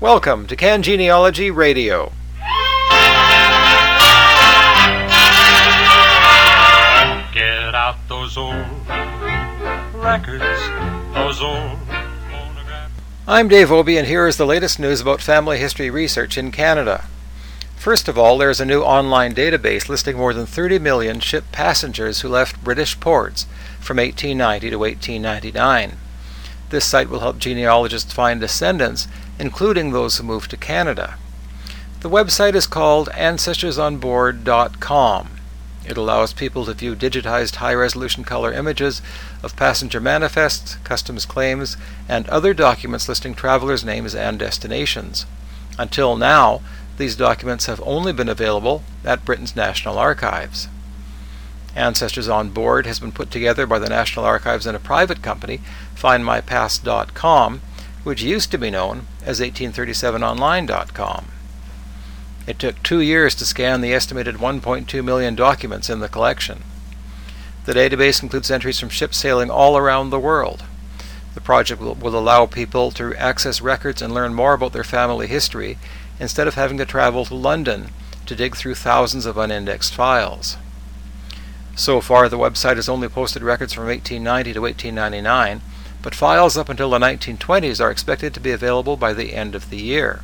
Welcome to Can Genealogy Radio. Get out those old records, those old phonographs. I'm Dave Obee, and here is the latest news about family history research in Canada. First of all, there is a new online database listing more than 30 million ship passengers who left British ports from 1890 to 1899. This site will help genealogists find descendants, including those who moved to Canada. The website is called AncestorsOnBoard.com. It allows people to view digitized high resolution color images of passenger manifests, customs claims, and other documents listing travelers' names and destinations. Until now, these documents have only been available at Britain's National Archives. Ancestors on Board has been put together by the National Archives and a private company, FindMyPast.com, which used to be known as 1837online.com. It took two years to scan the estimated 1.2 million documents in the collection. The database includes entries from ships sailing all around the world. The project will, will, allow people to access records and learn more about their family history instead of having to travel to London to dig through thousands of unindexed files. So far, the website has only posted records from 1890 to 1899, but files up until the 1920s are expected to be available by the end of the year.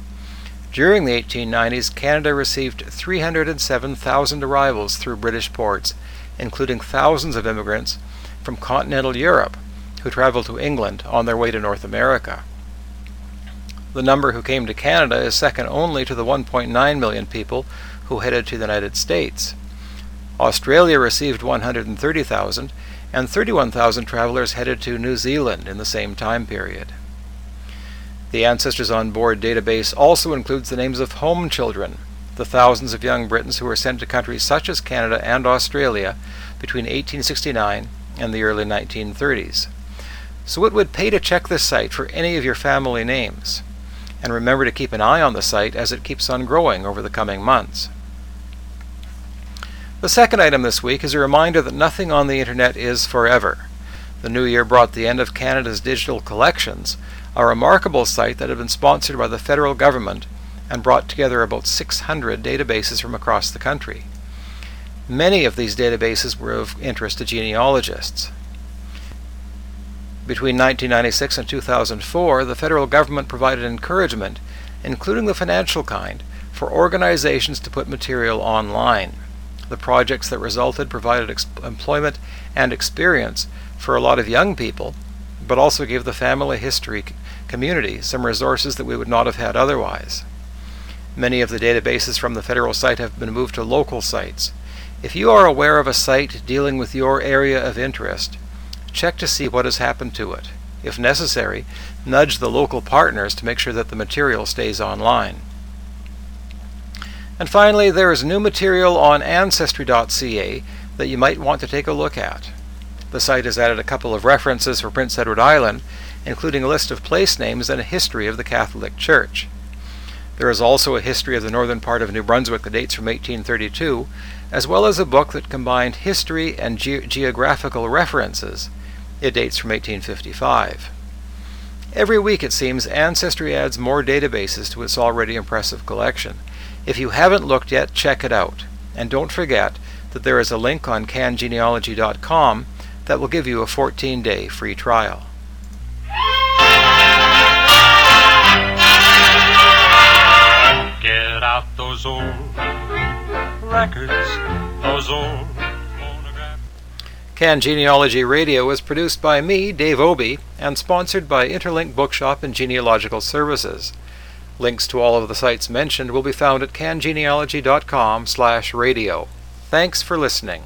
During the 1890s, Canada received 307,000 arrivals through British ports, including thousands of immigrants from continental Europe who traveled to England on their way to North America. The number who came to Canada is second only to the 1.9 million people who headed to the United States. Australia received 130,000, and 31,000 travelers headed to New Zealand in the same time period. The Ancestors on Board database also includes the names of home children, the thousands of young Britons who were sent to countries such as Canada and Australia between 1869 and the early 1930s. So it would pay to check this site for any of your family names. And remember to keep an eye on the site as it keeps on growing over the coming months. The second item this week is a reminder that nothing on the internet is forever. The new year brought the end of Canada's digital collections, a remarkable site that had been sponsored by the federal government and brought together about 600 databases from across the country. Many of these databases were of interest to genealogists. Between 1996 and 2004, the federal government provided encouragement, including the financial kind, for organizations to put material online. The projects that resulted provided ex- employment and experience for a lot of young people, but also gave the family history community some resources that we would not have had otherwise. Many of the databases from the federal site have been moved to local sites. If you are aware of a site dealing with your area of interest, check to see what has happened to it. If necessary, nudge the local partners to make sure that the material stays online. And finally, there is new material on Ancestry.ca that you might want to take a look at. The site has added a couple of references for Prince Edward Island, including a list of place names and a history of the Catholic Church. There is also a history of the northern part of New Brunswick that dates from 1832, as well as a book that combined history and ge- geographical references. It dates from 1855. Every week, it seems, Ancestry adds more databases to its already impressive collection. If you haven't looked yet, check it out. And don't forget that there is a link on cangenealogy.com that will give you a 14 day free trial. Get out those old records, those old. Can Genealogy Radio is produced by me, Dave Obee, and sponsored by Interlink Bookshop and Genealogical Services. Links to all of the sites mentioned will be found at cangenealogy.com/radio. Thanks for listening.